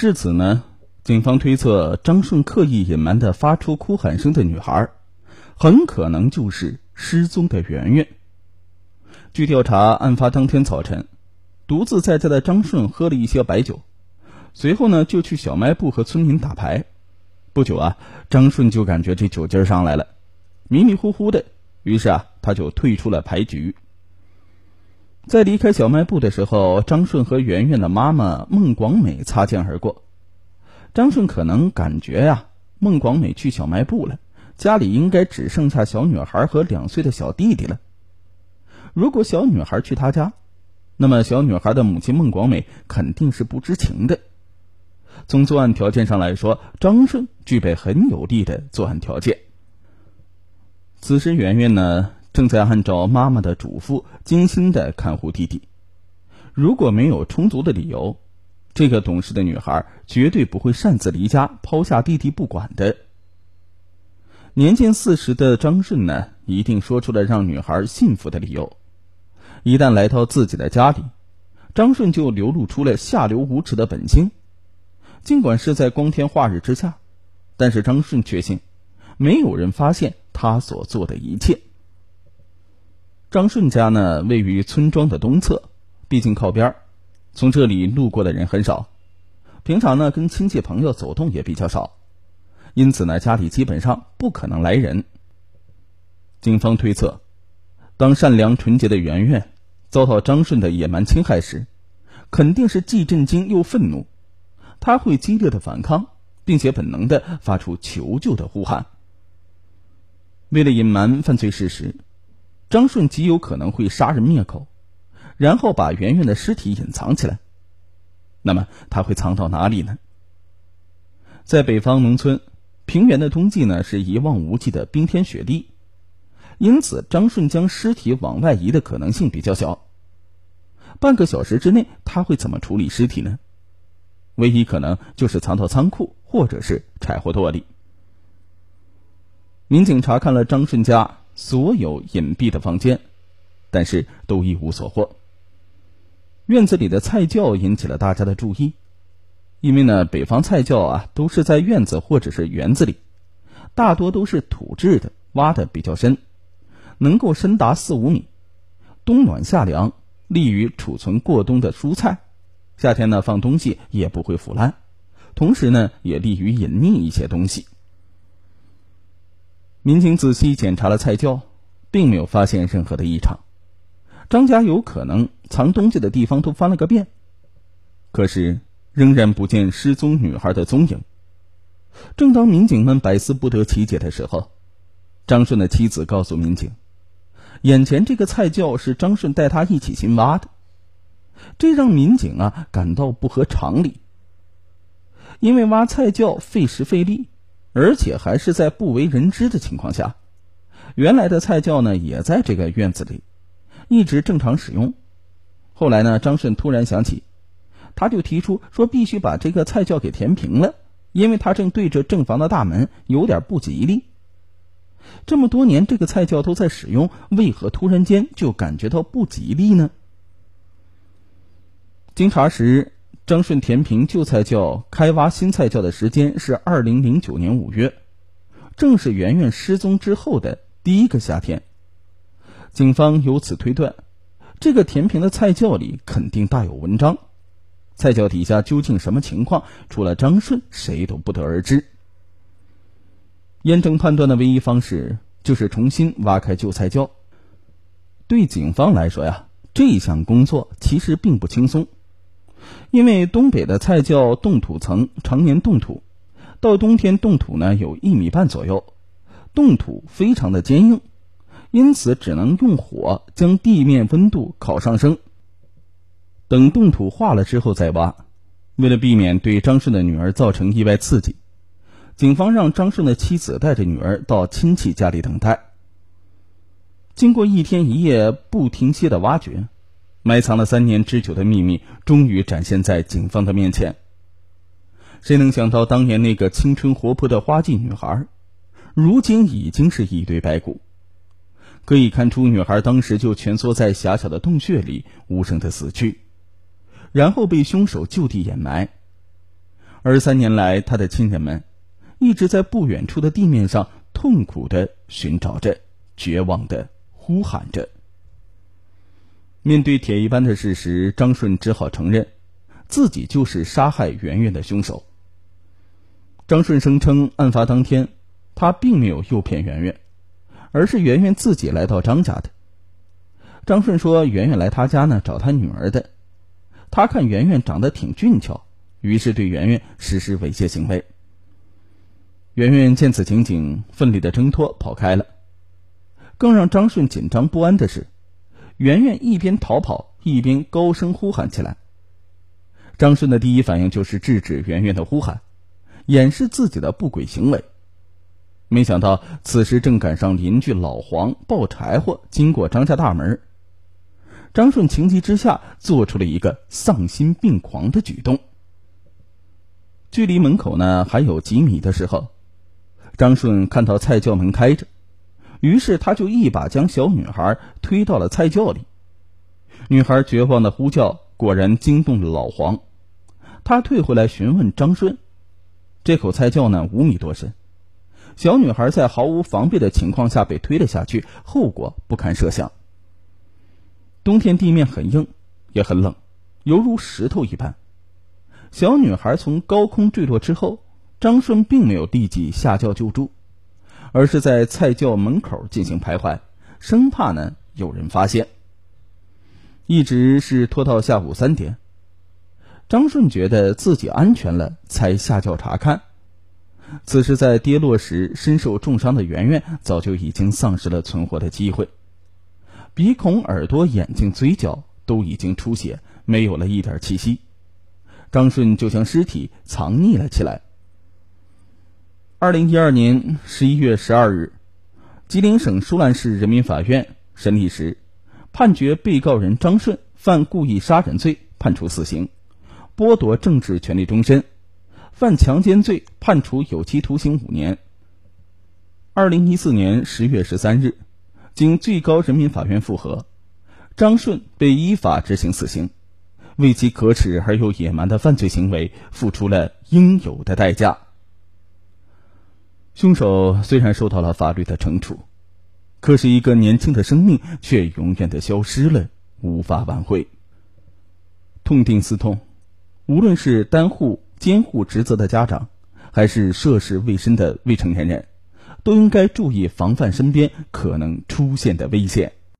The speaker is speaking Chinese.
至此呢，警方推测张顺刻意隐瞒的发出哭喊声的女孩，很可能就是失踪的圆圆。据调查，案发当天早晨，独自在家的张顺喝了一些白酒，随后呢就去小卖部和村民打牌。不久啊，张顺就感觉这酒劲儿上来了，迷迷糊糊的，于是啊他就退出了牌局。在离开小卖部的时候，张顺和圆圆的妈妈孟广美擦肩而过。张顺可能感觉呀，孟广美去小卖部了，家里应该只剩下小女孩和两岁的小弟弟了。如果小女孩去他家，那么小女孩的母亲孟广美肯定是不知情的。从作案条件上来说，张顺具备很有利的作案条件。此时，圆圆呢正在按照妈妈的嘱咐精心的看护弟弟。如果没有充足的理由，这个懂事的女孩绝对不会擅自离家，抛下弟弟不管的。年近四十的张顺呢，一定说出了让女孩信服的理由。一旦来到自己的家里，张顺就流露出了下流无耻的本性。尽管是在光天化日之下，但是张顺确信，没有人发现他所做的一切。张顺家呢，位于村庄的东侧，毕竟靠边儿，从这里路过的人很少。平常呢，跟亲戚朋友走动也比较少，因此呢，家里基本上不可能来人。警方推测。当善良纯洁的圆圆遭到张顺的野蛮侵害时，肯定是既震惊又愤怒，他会激烈的反抗，并且本能的发出求救的呼喊。为了隐瞒犯罪事实，张顺极有可能会杀人灭口，然后把圆圆的尸体隐藏起来。那么他会藏到哪里呢？在北方农村，平原的冬季呢是一望无际的冰天雪地。因此，张顺将尸体往外移的可能性比较小。半个小时之内，他会怎么处理尸体呢？唯一可能就是藏到仓库或者是柴火垛里。民警查看了张顺家所有隐蔽的房间，但是都一无所获。院子里的菜窖引起了大家的注意，因为呢，北方菜窖啊都是在院子或者是园子里，大多都是土质的，挖的比较深。能够深达四五米，冬暖夏凉，利于储存过冬的蔬菜。夏天呢，放东西也不会腐烂，同时呢，也利于隐匿一些东西。民警仔细检查了菜窖，并没有发现任何的异常。张家有可能藏东西的地方都翻了个遍，可是仍然不见失踪女孩的踪影。正当民警们百思不得其解的时候，张顺的妻子告诉民警。眼前这个菜窖是张顺带他一起新挖的，这让民警啊感到不合常理。因为挖菜窖费时费力，而且还是在不为人知的情况下。原来的菜窖呢也在这个院子里，一直正常使用。后来呢，张顺突然想起，他就提出说必须把这个菜窖给填平了，因为他正对着正房的大门，有点不吉利。这么多年，这个菜窖都在使用，为何突然间就感觉到不吉利呢？经查实，张顺填平旧菜窖、开挖新菜窖的时间是二零零九年五月，正是圆圆失踪之后的第一个夏天。警方由此推断，这个填平的菜窖里肯定大有文章。菜窖底下究竟什么情况，除了张顺，谁都不得而知。验证判断的唯一方式就是重新挖开旧菜窖。对警方来说呀，这项工作其实并不轻松，因为东北的菜窖冻土层常年冻土，到冬天冻土呢有一米半左右，冻土非常的坚硬，因此只能用火将地面温度烤上升，等冻土化了之后再挖。为了避免对张顺的女儿造成意外刺激。警方让张顺的妻子带着女儿到亲戚家里等待。经过一天一夜不停歇的挖掘，埋藏了三年之久的秘密终于展现在警方的面前。谁能想到，当年那个青春活泼的花季女孩，如今已经是一堆白骨。可以看出，女孩当时就蜷缩在狭小的洞穴里，无声的死去，然后被凶手就地掩埋。而三年来，他的亲人们一直在不远处的地面上痛苦的寻找着，绝望的呼喊着。面对铁一般的事实，张顺只好承认，自己就是杀害圆圆的凶手。张顺声称，案发当天，他并没有诱骗圆圆，而是圆圆自己来到张家的。张顺说，圆圆来他家呢找他女儿的，他看圆圆长得挺俊俏，于是对圆圆实施猥亵行为。圆圆见此情景，奋力的挣脱跑开了。更让张顺紧张不安的是。圆圆一边逃跑，一边高声呼喊起来。张顺的第一反应就是制止圆圆的呼喊，掩饰自己的不轨行为。没想到此时正赶上邻居老黄抱柴火经过张家大门，张顺情急之下做出了一个丧心病狂的举动。距离门口呢还有几米的时候，张顺看到菜窖门开着。于是他就一把将小女孩推到了菜窖里，女孩绝望的呼叫，果然惊动了老黄。他退回来询问张顺：“这口菜窖呢，五米多深，小女孩在毫无防备的情况下被推了下去，后果不堪设想。冬天地面很硬，也很冷，犹如石头一般。小女孩从高空坠落之后，张顺并没有立即下窖救助。”而是在菜窖门口进行徘徊，生怕呢有人发现。一直是拖到下午三点，张顺觉得自己安全了，才下窖查看。此时在跌落时身受重伤的圆圆，早就已经丧失了存活的机会，鼻孔、耳朵、眼睛、嘴角都已经出血，没有了一点气息。张顺就将尸体藏匿了起来。二零一二年十一月十二日，吉林省舒兰市人民法院审理时，判决被告人张顺犯故意杀人罪，判处死刑，剥夺政治权利终身；犯强奸罪，判处有期徒刑五年。二零一四年十月十三日，经最高人民法院复核，张顺被依法执行死刑，为其可耻而又野蛮的犯罪行为付出了应有的代价。凶手虽然受到了法律的惩处，可是一个年轻的生命却永远的消失了，无法挽回。痛定思痛，无论是担护监护职责的家长，还是涉世未深的未成年人，都应该注意防范身边可能出现的危险。